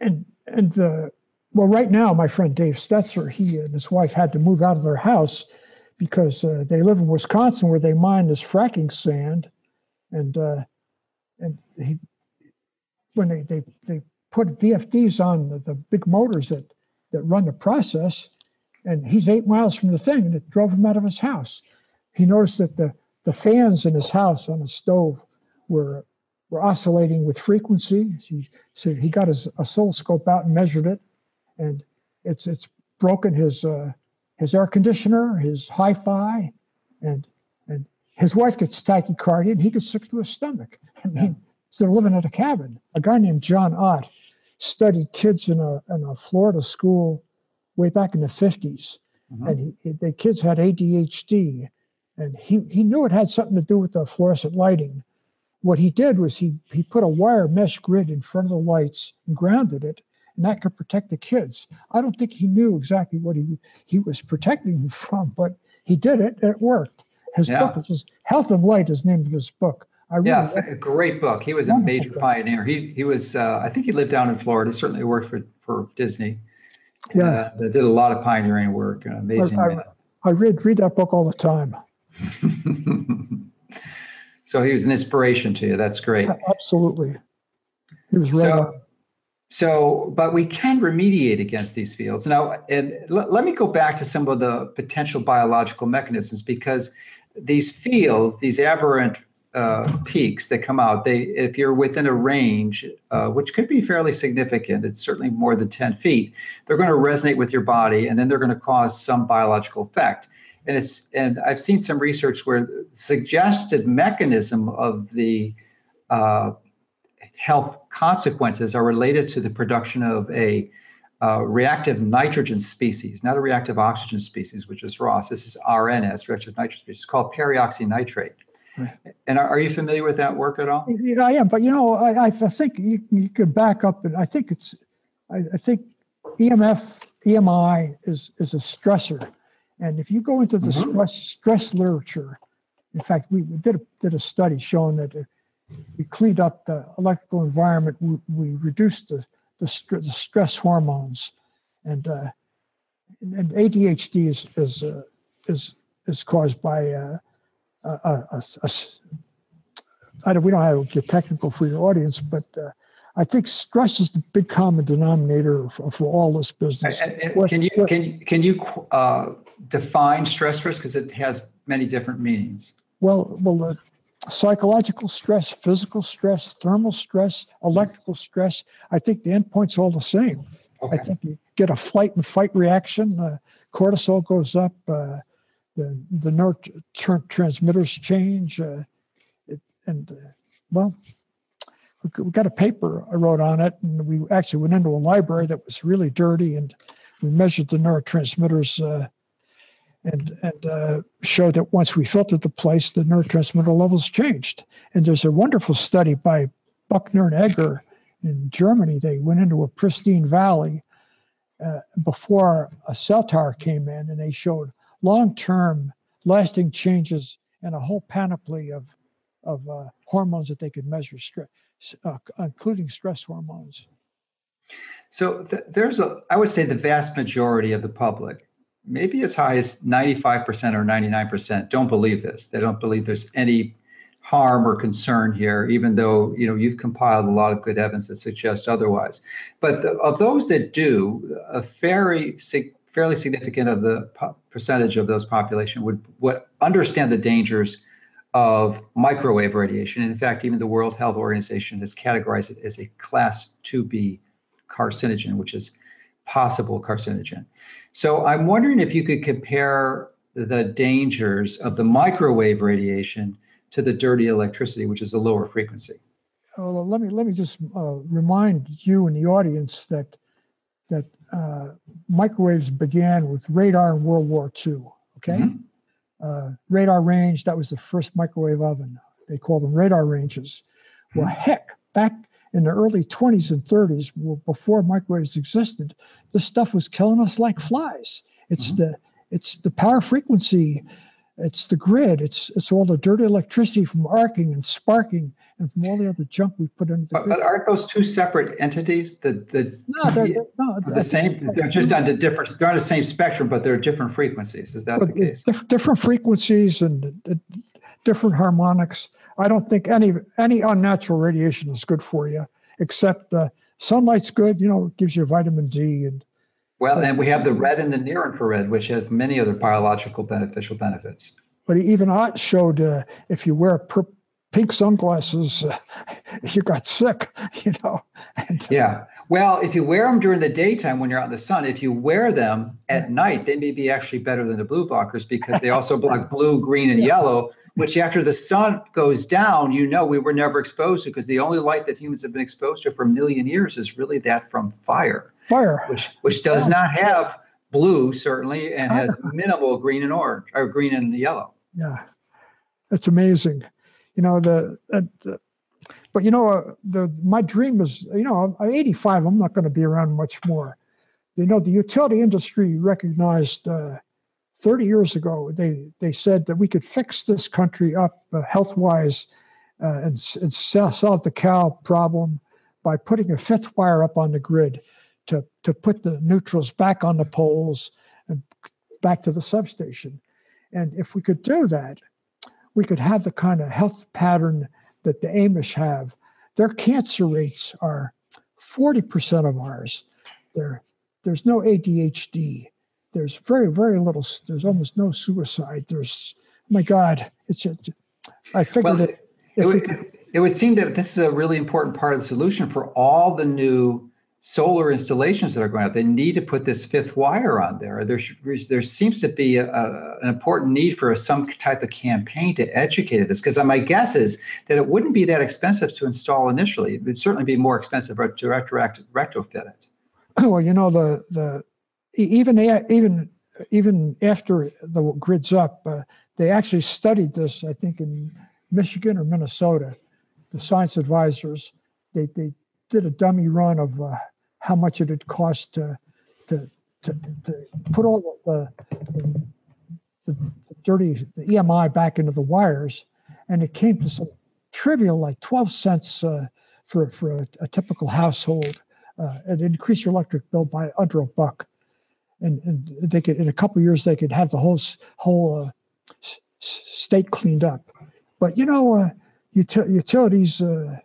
and and the well, right now, my friend Dave Stetzer, he and his wife had to move out of their house because uh, they live in Wisconsin, where they mine this fracking sand, and uh, and he when they they they put VFDs on the, the big motors that that run the process, and he's eight miles from the thing, and it drove him out of his house. He noticed that the the fans in his house on the stove were were oscillating with frequency. He, so he got his oscilloscope out and measured it, and it's it's broken his uh, his air conditioner, his hi-fi, and his wife gets tachycardia and he gets sick to his stomach. I mean, yeah. instead of living at a cabin, a guy named John Ott studied kids in a in a Florida school way back in the 50s, mm-hmm. and he, the kids had ADHD, and he he knew it had something to do with the fluorescent lighting what he did was he he put a wire mesh grid in front of the lights and grounded it, and that could protect the kids. I don't think he knew exactly what he he was protecting them from, but he did it and it worked. His yeah. book was Health and Light is named of his book. I really yeah, a great book. He was a major book. pioneer. He he was uh, I think he lived down in Florida. He certainly worked for for Disney. Yeah, uh, did a lot of pioneering work. Uh, amazing. I, I, read read that book all the time. So he was an inspiration to you. That's great. Absolutely. He was so, So, but we can remediate against these fields. Now, and l- let me go back to some of the potential biological mechanisms because these fields, these aberrant uh, peaks that come out, they if you're within a range, uh, which could be fairly significant, it's certainly more than 10 feet, they're going to resonate with your body and then they're going to cause some biological effect. And it's and I've seen some research where suggested mechanism of the uh, health consequences are related to the production of a uh, reactive nitrogen species, not a reactive oxygen species, which is ROS. This is RNS, reactive nitrogen species, it's called peroxynitrite. Right. And are, are, you familiar with that work at all? Yeah, I am, but you know, I, I think you, you could back up, and I think it's, I, I, think EMF, EMI is is a stressor, and if you go into the mm-hmm. stress stress literature, in fact, we did a, did a study showing that if we cleaned up the electrical environment. We, we reduced the, the, st- the, stress hormones, and uh, and ADHD is is uh, is is caused by uh, a, a, a, I don't, we don't have to get technical for your audience, but uh, I think stress is the big common denominator for, for all this business. And, and what, can you what, can can you uh, define stress first because it has many different meanings? Well, well, psychological stress, physical stress, thermal stress, electrical stress. I think the endpoint's all the same. Okay. I think you get a flight and fight reaction. Uh, cortisol goes up. Uh, the the neurotransmitters change. Uh, it, and uh, well, we got a paper I wrote on it, and we actually went into a library that was really dirty, and we measured the neurotransmitters uh, and and uh, showed that once we filtered the place, the neurotransmitter levels changed. And there's a wonderful study by Buchner and Eger in Germany. They went into a pristine valley uh, before a cell tower came in, and they showed long-term, lasting changes and a whole panoply of of uh, hormones that they could measure, uh, including stress hormones. So th- there's a, I would say, the vast majority of the public maybe as high as 95% or 99% don't believe this. They don't believe there's any harm or concern here, even though you know you've compiled a lot of good evidence that suggests otherwise. But the, of those that do, a very fairly significant of the po- percentage of those population would would understand the dangers of microwave radiation. In fact, even the World Health Organization has categorized it as a class 2B carcinogen, which is possible carcinogen. So I'm wondering if you could compare the dangers of the microwave radiation to the dirty electricity, which is a lower frequency. Well, let me let me just uh, remind you and the audience that that uh, microwaves began with radar in World War II. Okay, mm-hmm. uh, radar range that was the first microwave oven. They called them radar ranges. Well, mm-hmm. heck, back in the early 20s and 30s, before microwaves existed, this stuff was killing us like flies. It's mm-hmm. the it's the power frequency, it's the grid, it's it's all the dirty electricity from arcing and sparking and from all the other junk we put into the but, but aren't those two separate entities? The the no, they're, they're, no, the same. They're just on the different. They're on the same spectrum, but they're different frequencies. Is that the case? Different frequencies and different harmonics. I don't think any any unnatural radiation is good for you, except uh, sunlight's good. You know, it gives you vitamin D and. Well, and we have the red and the near infrared, which have many other biological beneficial benefits. But even Ott showed uh, if you wear per- pink sunglasses, uh, you got sick. You know. And, uh, yeah. Well, if you wear them during the daytime when you're out in the sun, if you wear them at night, they may be actually better than the blue blockers because they also block blue, green, and yeah. yellow, which after the sun goes down, you know we were never exposed to because the only light that humans have been exposed to for a million years is really that from fire. Fire. Which which does not have blue certainly and has minimal green and orange or green and yellow. Yeah. It's amazing. You know the, the but you know uh, the my dream is you know I'm 85 I'm not going to be around much more. You know the utility industry recognized uh, 30 years ago, they, they said that we could fix this country up uh, health wise uh, and, and solve the cow problem by putting a fifth wire up on the grid to, to put the neutrals back on the poles and back to the substation. And if we could do that, we could have the kind of health pattern that the Amish have. Their cancer rates are 40% of ours, there, there's no ADHD. There's very, very little, there's almost no suicide. There's, my God, it's a, I figured Well, it. it we would, it would seem that this is a really important part of the solution for all the new solar installations that are going up. They need to put this fifth wire on there. There, there seems to be a, a- an important need for some type of campaign to educate this. Because my guess is that it wouldn't be that expensive to install initially. It would certainly be more expensive to retroact, retrofit it. well, you know, the, the, even, even, even after the grid's up, uh, they actually studied this, I think in Michigan or Minnesota, the science advisors, they, they did a dummy run of uh, how much it would cost to, to, to, to put all the, the, the dirty, the EMI back into the wires. And it came to some trivial, like 12 cents uh, for, for a, a typical household. Uh, it increased your electric bill by under a buck. And, and they could, in a couple years, they could have the whole, whole uh, state cleaned up. But you know, uh, uti- utilities, uh,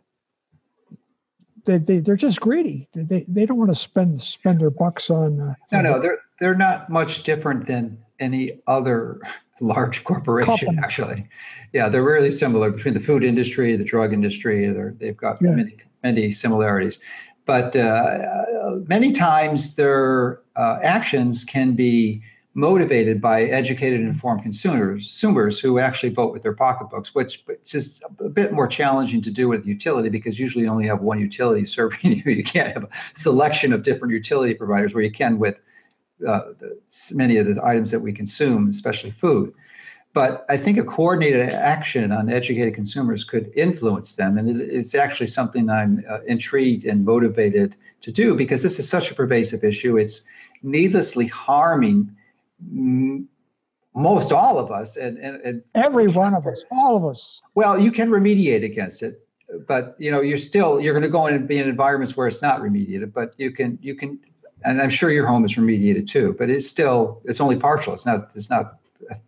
they, they, they're just greedy. They, they, they don't want to spend spend their bucks on. Uh, No, no, they're they're not much different than any other large corporation. Company. Actually, yeah, they're really similar between the food industry, the drug industry. They're, they've got Yeah. many many similarities, but uh, many times their uh, actions can be motivated by educated informed consumers, consumers who actually vote with their pocketbooks, which which is a bit more challenging to do with utility because usually you only have one utility serving you. You can't have a selection of different utility providers where you can with uh, the, many of the items that we consume, especially food. But I think a coordinated action on educated consumers could influence them, and it, it's actually something I'm uh, intrigued and motivated to do because this is such a pervasive issue. It's needlessly harming most all of us, and, and, and every one of us, all of us. well, you can remediate against it, but you know you're still you're going to go in and be in environments where it's not remediated. But you can you can, and I'm sure your home is remediated too. But it's still it's only partial. It's not it's not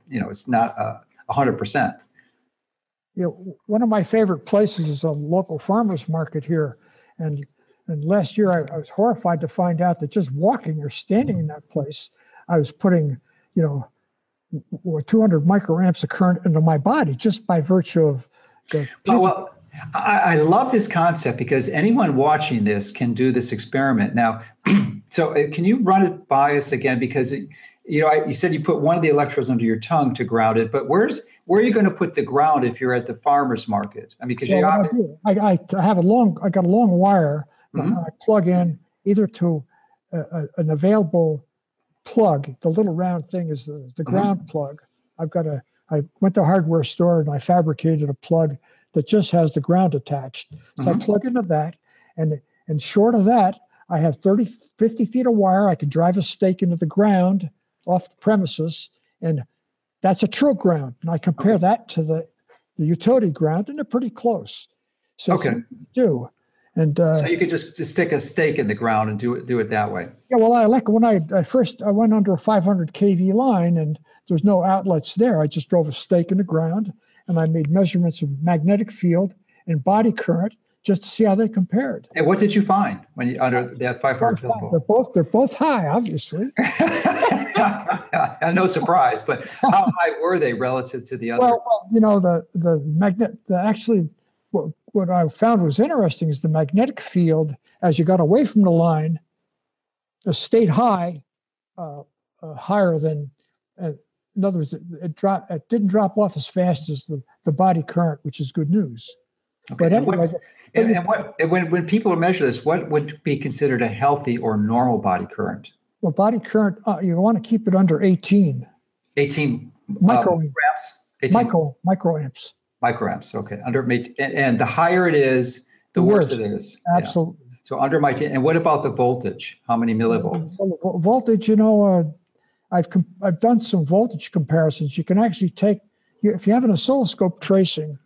you know it's not uh, a hundred percent. you know, one of my favorite places is a local farmers market here. And and last year I, I was horrified to find out that just walking or standing in that place, I was putting, you know, w- w- 200 microamps of current into my body just by virtue of the. Oh, well, I, I love this concept because anyone watching this can do this experiment now. so uh, can you run it by us again? Because it, you know, I, you said you put one of the electrodes under your tongue to ground it, but where's where are you going to put the ground if you're at the farmer's market? I mean, because you Well, what I, I, have a long, I got a long wire that Mhm. I plug in either to a, a, an available plug. The little round thing is the, the Mhm. ground plug. I've got a, I went to a hardware store and I fabricated a plug that just has the ground attached. So I Mhm. plug into that. And, and short of that, I have 30, 50 feet of wire. I can drive a stake into the ground off the premises. And that's a true ground. And I compare that to the, the utility ground, and they're pretty close. So Okay. do. And uh, so you could just, just stick a stake in the ground and do it do it that way. yeah, well, I like when I, I first I went under a 500 kV line, and there's no outlets there. I just drove a stake in the ground, and I made measurements of magnetic field and body current just to see how they compared. And what did you find when you under that 500 kV? They're both they're both high, obviously. no surprise, but how high were they relative to the other? Well, well, you know the the magnet. The actually, what what I found was interesting is the magnetic field as you got away from the line, uh, stayed high, uh, uh, higher than. Uh, in other words, it, it dropped. It didn't drop off as fast as the, the body current, which is good news. Okay, But and anyway, what's- And, and what when when people measure this, what would be considered a healthy or normal body current? well, body current uh, you want to keep it under 18 18 micro uh, amps. 18 micro microamps. Microamps. Okay, under and, and the higher it is, the The worse worse. it is. Yeah. Absolutely. So under my 10, and what about the voltage? How many millivolts? Well, voltage, you know, uh, I've com- I've done some voltage comparisons. You can actually take you, if you have an oscilloscope tracing,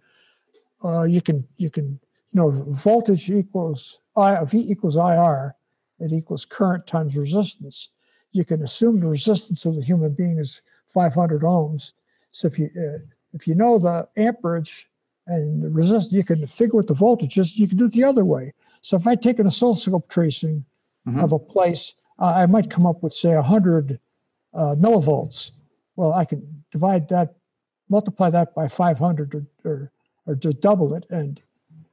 uh, you can you can you know voltage equals I V equals IR. It equals current times resistance. You can assume the resistance of the human being is 500 ohms. So if you uh, if you know the amperage and the resistance, you can figure what the voltage is. You can do it the other way. So if I take an oscilloscope tracing Mhm. of a place, uh, I might come up with say 100 uh, millivolts. Well, I can divide that, multiply that by 500 or, or, or just double it. And,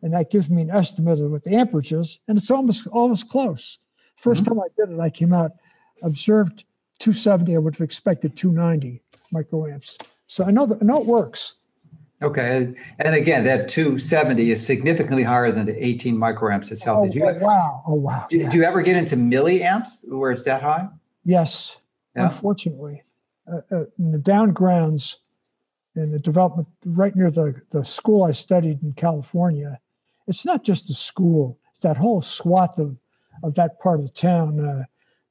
and that gives me an estimate of what the amperage is. And it's almost, almost close. 1st time I did it, I came out, observed 270. I would have expected 290 microamps. So I know that, I know it works. Okay, and- again, that 270 is significantly higher than the 18 microamps itself. Oh, Did you, oh, wow. Oh, wow. do, Yeah. do you ever get into milliamps where it's that high? Yes, Yeah. unfortunately. Uh, uh, in the down grounds in the development right near the, the school I studied in California, it's not just the school, it's that whole swath of, of that part of the town. Uh,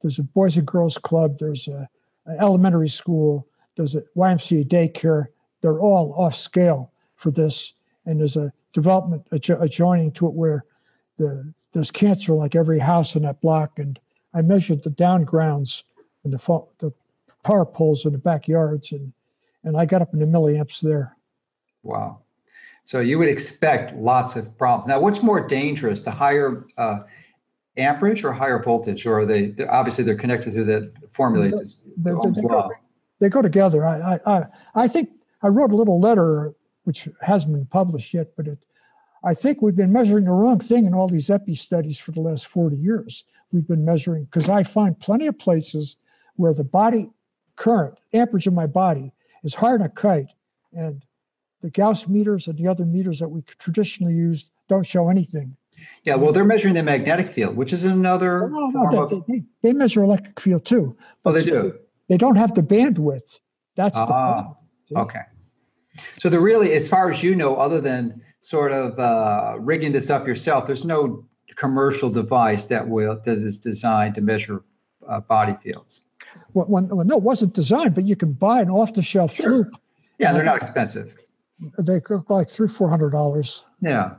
there's a Boys and Girls Club, there's a, an elementary school, there's a YMCA daycare. They're all off scale for this. And there's a development adjo- adjoining to it where the, there's cancer like every house in that block. And I measured the down grounds and the, fa- the power poles in the backyards, and and I got up into milliamps there. Wow. So you would expect lots of problems. Now, what's more dangerous, the higher uh, amperage or higher voltage? Or are they, they're, obviously they're connected through the formula, They- just they- Ohm's they go- law. They go together. I, I I I think I wrote a little letter which hasn't been published yet, but it. I think we've been measuring the wrong thing in all these epi studies for the last 40 years. We've been measuring because I find plenty of places where the body current, amperage of my body, is higher than a kite, and the Gauss meters and the other meters that we traditionally used don't show anything. Yeah, well, they're measuring the magnetic field, which is another No, no, form no, of. they, they, they measure electric field too. Oh, but they do. They don't have the bandwidth. That's the Ah, problem. See? Okay. So there really, as far as you know, other than sort of uh, rigging this up yourself, there's no commercial device that will that is designed to measure uh, body fields. Well, when, well, no, it wasn't designed, but you can buy an off-the-shelf Sure. fluke. Yeah, they're not expensive. They cost like three, four hundred dollars, Yeah.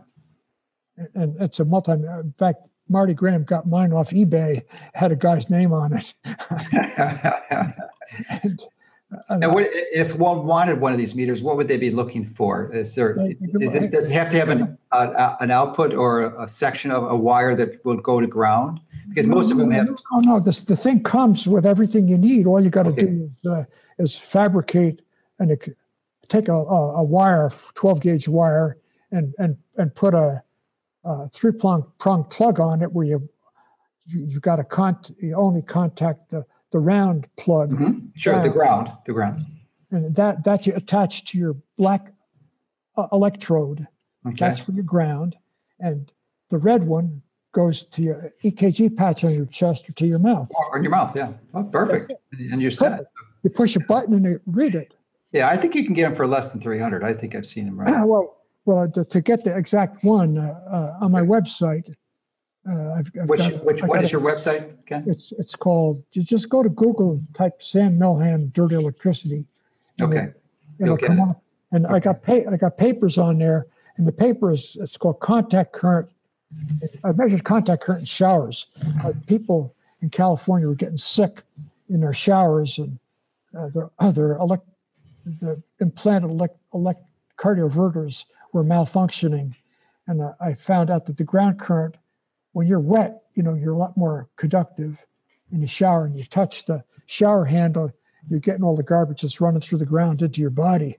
and it's a multi. In fact, Marty Graham got mine off eBay. Had a guy's name on it. and, uh, Now, what, if one wanted one of these meters, what would they be looking for? Is there, is it, does it have to have an, uh, an output or a section of a wire that will go to ground? Because most of them have, Oh no, this the thing comes with everything you need. All you got to Okay. do is, uh, is fabricate and take a, a, a wire, twelve gauge wire, and and and put a, a three prong prong plug on it where you you, you got to con you only contact the the round plug, Mhm. sure, the ground, the ground. and that that you attach to your black uh, electrode. Okay. That's for your ground, and the red one goes to your EKG patch on your chest or to your mouth. Or in your mouth, yeah. Oh, perfect. And you're set. You push a button and it read it. Yeah, I think you can get them for less than 300. I think I've seen them right. well, well, to, to get the exact one uh, uh, on my website, uh, I've, I've Which, got, which, I what is a- your website again? It's it's called. You just go to Google and type Sam Milham dirty electricity. Okay. it- It'll come it. up, and I got pa- I got papers on there, and the paper is it's called contact current. I measured contact current in showers. Uh, people in California were getting sick in their showers, and uh, their other elect, the implanted elect, elect cardioverters were malfunctioning, and I found out that the ground current, when you're wet, you know you're a lot more conductive in the shower, and you touch the shower handle, you're getting all the garbage that's running through the ground into your body.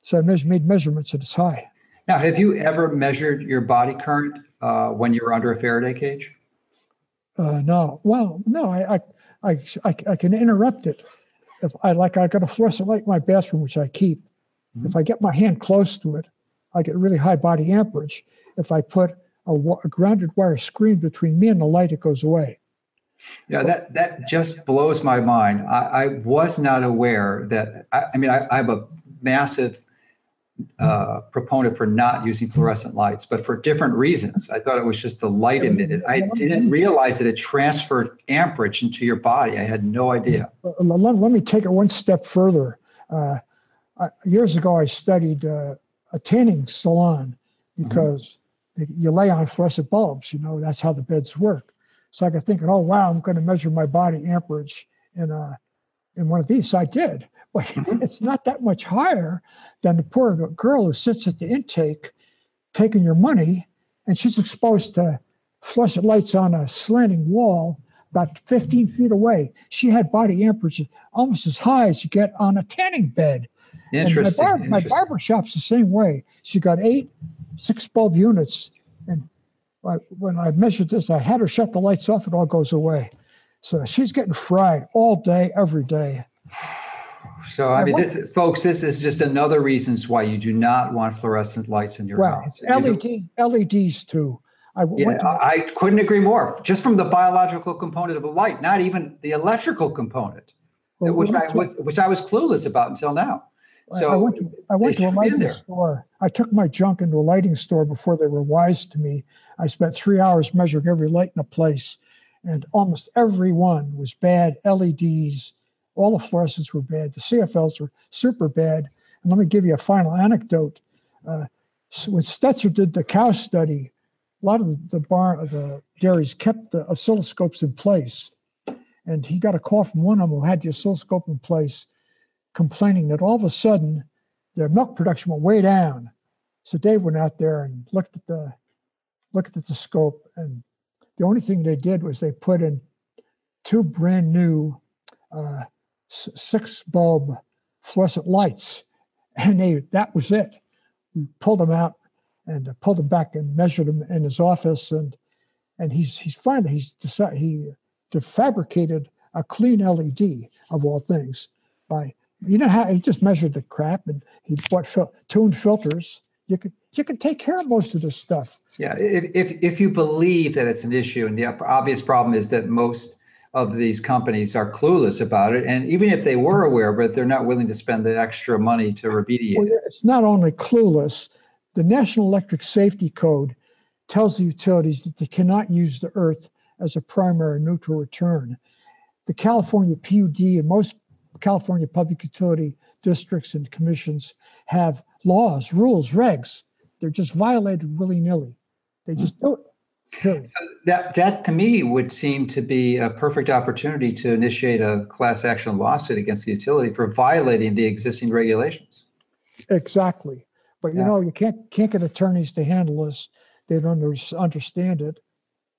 So I made measurements, and it's high. Now, have you ever measured your body current uh, when you were under a Faraday cage? Uh, no, well, no, I, I, I, I, I can interrupt it. If I like, I got a fluorescent light in my bathroom, which I keep. If I get my hand close to it, I get really high body amperage. If I put a, a grounded wire screen between me and the light, it goes away. Yeah, that that just blows my mind. I, I was not aware that. I, I mean, I, I'm a massive uh, proponent for not using fluorescent lights, but for different reasons. I thought it was just the light emitted. I didn't realize that it transferred amperage into your body. I had no idea. Let, let me take it one step further. Uh, years ago, I studied uh, a tanning salon because you lay on fluorescent bulbs. You know that's how the beds work. So I got thinking, oh wow, I'm going to measure my body amperage in uh, in one of these. So I did, but it's not that much higher than the poor girl who sits at the intake, taking your money, and she's exposed to fluorescent lights on a slanting wall about 15 feet away. She had body amperage almost as high as you get on a tanning bed. Interesting. And my, bar, my interesting. barber shop's the same way. She got eight six bulb units, and I, when I measured this, I had her shut the lights off. It all goes away. So she's getting fried all day, every day. So I mean, this, folks, this is just another reasons why you do not want fluorescent lights in your Well, house. LED, LEDs too. I Yeah, to, I couldn't agree more. Just from the biological component of a light, not even the electrical component, well, which I was which I was clueless about until now. I- I went to I went to a should be in lighting store. I took my junk into a lighting store before they were wise to me. I spent three hours measuring every light in a place, and almost every one was bad. LEDs, all the fluorescents were bad. The CFLs were super bad. And let me give you a final anecdote. Uh, s- when Stetzer did the cow study, a lot of the, the bar the dairies kept the oscilloscopes in place, and he got a call from one of them who had the oscilloscope in place complaining that all of a sudden their milk production went way down. So Dave went out there and looked at the looked at the scope, and the only thing they did was they put in two brand new uh, six bulb fluorescent lights, and they that was it. We pulled them out and uh, pulled them back and measured them in his office, and and he's he's finally he's decided he fabricated a clean LED of all things by you know how he just measured the crap and he bought fil- tuned filters. You could you could take care of most of this stuff. yeah, if, if if you believe that it's an issue, and the obvious problem is that most of these companies are clueless about it, and even if they were aware but they're not willing to spend the extra money to remediate Well, it. it's not only clueless. The National Electric Safety Code tells the utilities that they cannot use the earth as a primary neutral return. The California PUD and most California public utility districts and commissions have laws, rules, regs. They're just violated willy nilly. They just hmm. do it. Period. That that to me would seem to be a perfect opportunity to initiate a class action lawsuit against the utility for violating the existing regulations. Exactly. But you Yeah. know, you can't can't get attorneys to handle this. They don't under, understand it.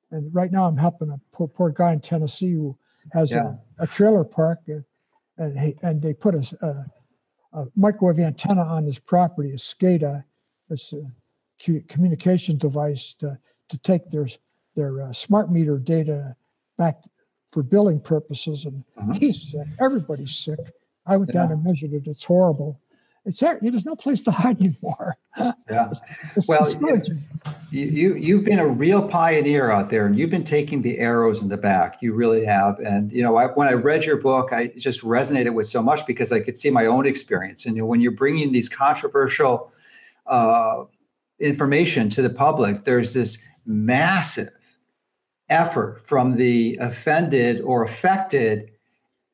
And right now, I'm helping a poor, poor guy in Tennessee who has Yeah. a, a trailer park, and and, he, and they put a microwave antenna on his property, a SCADA, a communication device to to take their their uh, smart meter data back for billing purposes. And Mhm. he's sick. Everybody's sick. I went down and measured it. It's horrible. It's there. There's no place to hide anymore. Yeah. It's Well. You, you you've been a real pioneer out there, and you've been taking the arrows in the back. You really have. And you know, I, when I read your book, I just resonated with so much because I could see my own experience. And you know, when you're bringing these controversial uh, information to the public, there's this massive effort from the offended or affected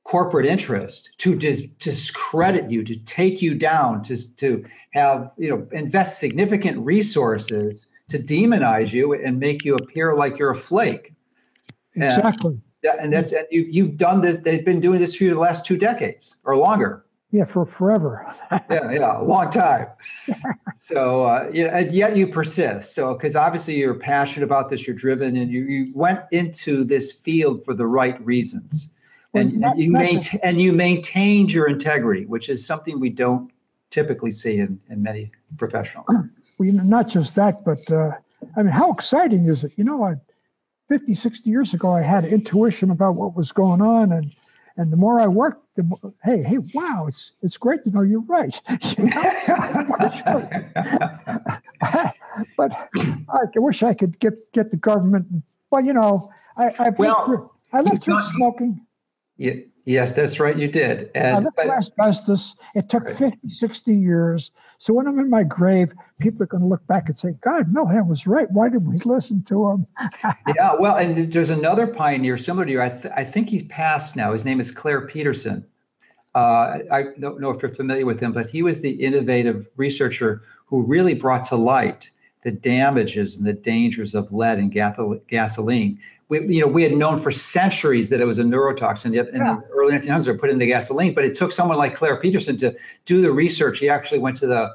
corporate interest to dis- discredit you, to take you down, to, to have, you know, invest significant resources to demonize you and make you appear like you're a flake. Exactly. Yeah, And that's and you you've done this, they've been doing this for you the last two decades or longer. Yeah, for forever. Yeah, yeah, a long time. So uh, yeah, and yet you persist. So because obviously you're passionate about this, you're driven, and you, you went into this field for the right reasons. And, you maintain and you maintained your integrity, which is something we don't typically see in, in many professionals. Well, not just that, but uh, I mean, how exciting is it? You know, I, 50, 60 years ago, I had intuition about what was going on, and and the more I worked, the more, hey, hey, wow, it's it's great to know you're right. You know? but I wish I could get get the government. Well, you know, I, I've Well, lived through, I lived through not- smoking. Ye- yes, that's right. You did. I And lived but, asbestos. It took Right. 50, 60 years. So when I'm in my grave, people are going to look back and say, God, Milham was right. Why did we listen to him? yeah, well, and there's another pioneer similar to you. I, th- I think he's passed now. His name is Clair Patterson. Uh, I don't know if you're familiar with him, but he was the innovative researcher who really brought to light the damages and the dangers of lead in gasoline. We, you know, we had known for centuries that it was a neurotoxin. Yet in Yeah. the early 1900s, they put in the gasoline. But it took someone like Clair Patterson to do the research. He actually went to the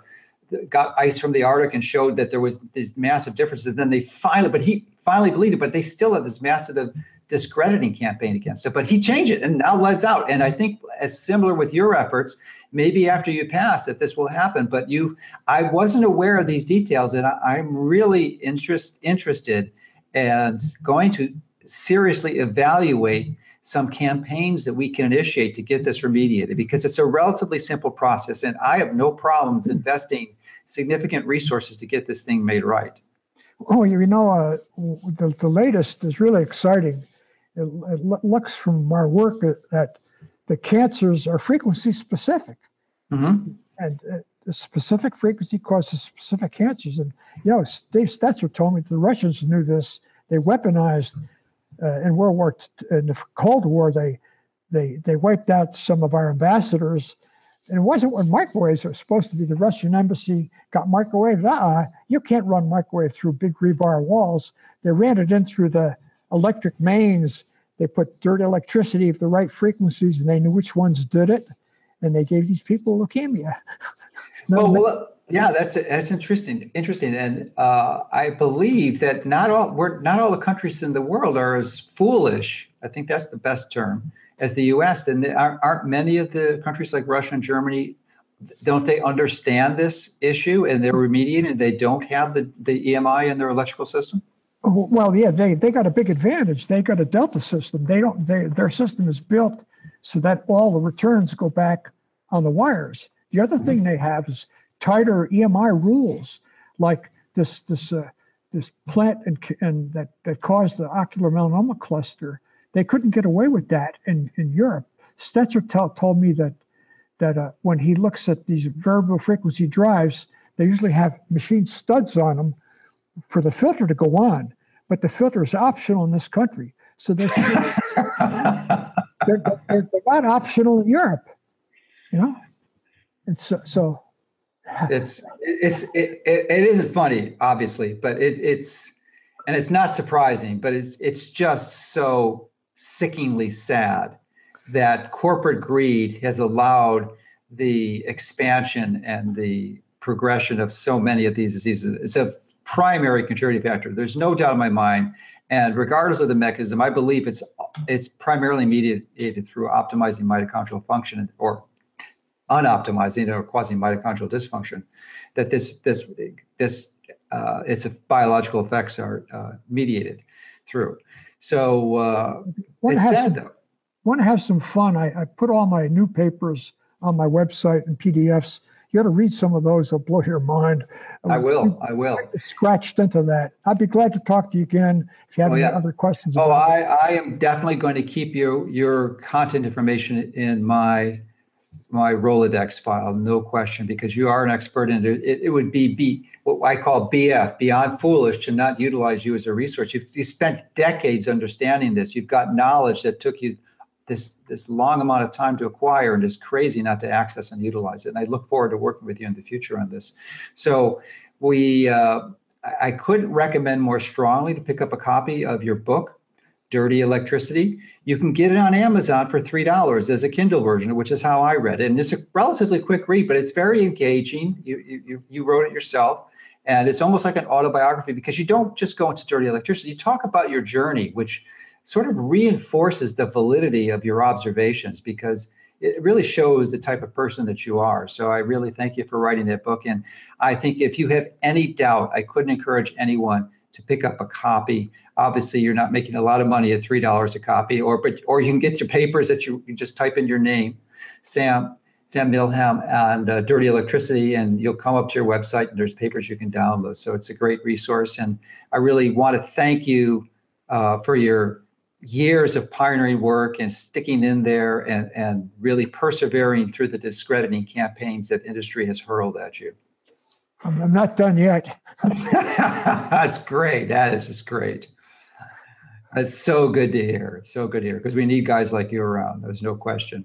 got ice from the Arctic and showed that there was these massive differences. Then they finally, but he finally believed it, but they still had this massive discrediting campaign against it. But he changed it and now let's out. And I think as similar with your efforts, maybe after you pass that this will happen. But you I wasn't aware of these details, and I, am really interest interested and going to seriously evaluate some campaigns that we can initiate to get this remediated because it's a relatively simple process and I have no problems investing significant resources to get this thing made right. Oh, you know, uh, the, the latest is really exciting. It, it looks from our work that the cancers are frequency specific. Mm-hmm. And uh, the specific frequency causes specific cancers. And, you know, Dave Stetzer told me the Russians knew this. They weaponized uh, in World War in the Cold War. They they they wiped out some of our ambassadors, and it wasn't when microwaves were supposed to be. The Russian embassy got microwaved. Uh, you can't run microwave through big rebar walls. They ran it in through the electric mains. They put dirty electricity of the right frequencies, and they knew which ones did it, and they gave these people leukemia. well, well, yeah, that's that's interesting. Interesting, and uh, I believe that not all we're not all the countries in the world are as foolish. I think that's the best term as the U.S. And aren't, aren't many of the countries like Russia and Germany don't they understand this issue and they're remediating and they don't have the, the EMI in their electrical system? Well, yeah, they, they got a big advantage. They got a Delta system. They don't. They, their system is built so that all the returns go back on the wires. The other thing mm-hmm. they have is tighter EMI rules, like this this uh, this plant and, and that that caused the ocular melanoma cluster. They couldn't get away with that in, in Europe. Stetzer t- told me that that uh, when he looks at these variable frequency drives, they usually have machine studs on them for the filter to go on, but the filter is optional in this country. So they're, they're, they're, they're not optional in Europe, you know. And so, so it's it's it, it, it isn't funny obviously but it, it's and it's not surprising but it's it's just so sickeningly sad that corporate greed has allowed the expansion and the progression of so many of these diseases. It's a primary contributing factor. There's no doubt in my mind. And regardless of the mechanism i believe it's it's primarily mediated through optimizing mitochondrial function or unoptimizing or causing mitochondrial dysfunction, that this this this uh, its biological effects are uh, mediated through. So uh, it's sad some, though. Want to have some fun? I, I put all my new papers on my website and PDFs. You got to read some of those; they'll blow your mind. I, I will. I will. Scratched into that. I'd be glad to talk to you again if you have oh, yeah. any other questions. Oh, I, I am definitely going to keep your your content information in my my Rolodex file, no question, because you are an expert in it. It, it would be B, what I call BF, beyond foolish to not utilize you as a resource. You've, you spent decades understanding this. You've got knowledge that took you this this long amount of time to acquire and it's crazy not to access and utilize it. And I look forward to working with you in the future on this. So we, uh, I couldn't recommend more strongly to pick up a copy of your book, Dirty Electricity. You can get it on Amazon for $3 as a Kindle version, which is how I read it. And it's a relatively quick read, but it's very engaging. You, you, you wrote it yourself. And it's almost like an autobiography because you don't just go into dirty electricity. You talk about your journey, which sort of reinforces the validity of your observations because it really shows the type of person that you are. So I really thank you for writing that book. And I think if you have any doubt, I couldn't encourage anyone to pick up a copy. Obviously, you're not making a lot of money at three dollars a copy, or but or you can get your papers that you, you just type in your name, Sam Sam Milham and uh, Dirty Electricity, and you'll come up to your website and there's papers you can download. So it's a great resource, and I really want to thank you uh, for your years of pioneering work and sticking in there and, and really persevering through the discrediting campaigns that industry has hurled at you. I'm not done yet. That's great. That is just great. That's so good to hear. So good to hear because we need guys like you around. There's no question.